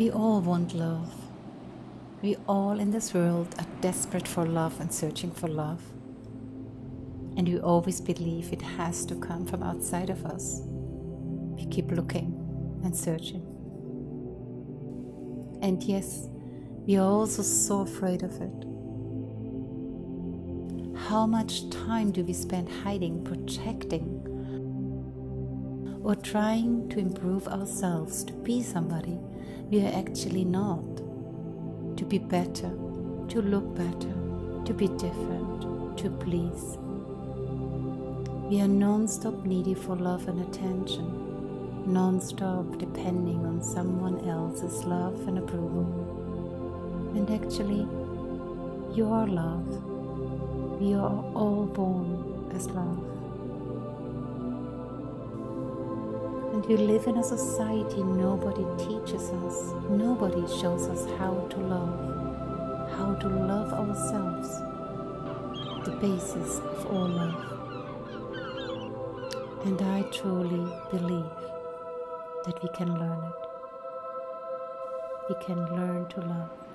We all want love. We all in this world are desperate for love and searching for love. And we always believe it has to come from outside of us. We keep looking and searching. And yes, we are also so afraid of it. How much time do we spend hiding, protecting, or trying to improve ourselves to be somebody we are actually not? To be better, to look better, to be different, to please. We are non stop needy for love and attention, non stop depending on someone else's love and approval. And actually, you are love. We are all born as love. And we live in a society nobody teaches us, nobody shows us how to love, how to love ourselves, the basis of all love. And I truly believe that we can learn it. We can learn to love.